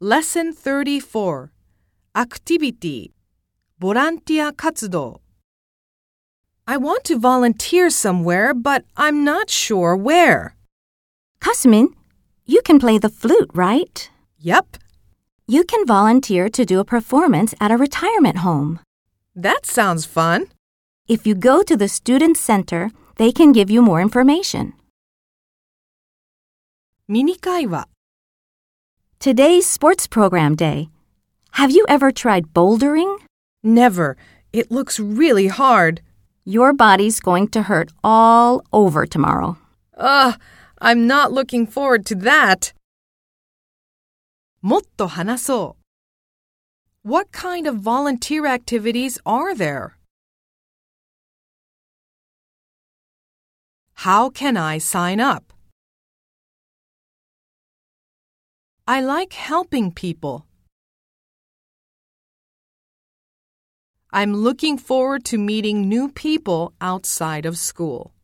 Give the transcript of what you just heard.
Lesson 34 Activity ボランティア活動 I want to volunteer somewhere, but I'm not sure where. Kasmin, you can play the flute, right? Yep, You can volunteer to do a performance at a retirement home. that sounds fun. If you go to the student center, they can give you more information. ミニ会話 Today's sports program day. Have you ever tried bouldering? Never. It looks really hard. Your body's going to hurt all over tomorrow. Ugh, I'm not looking forward to that. もっと話そう。What kind of volunteer activities are there? How can I sign up? I like helping people. I'm looking forward to meeting new people outside of school.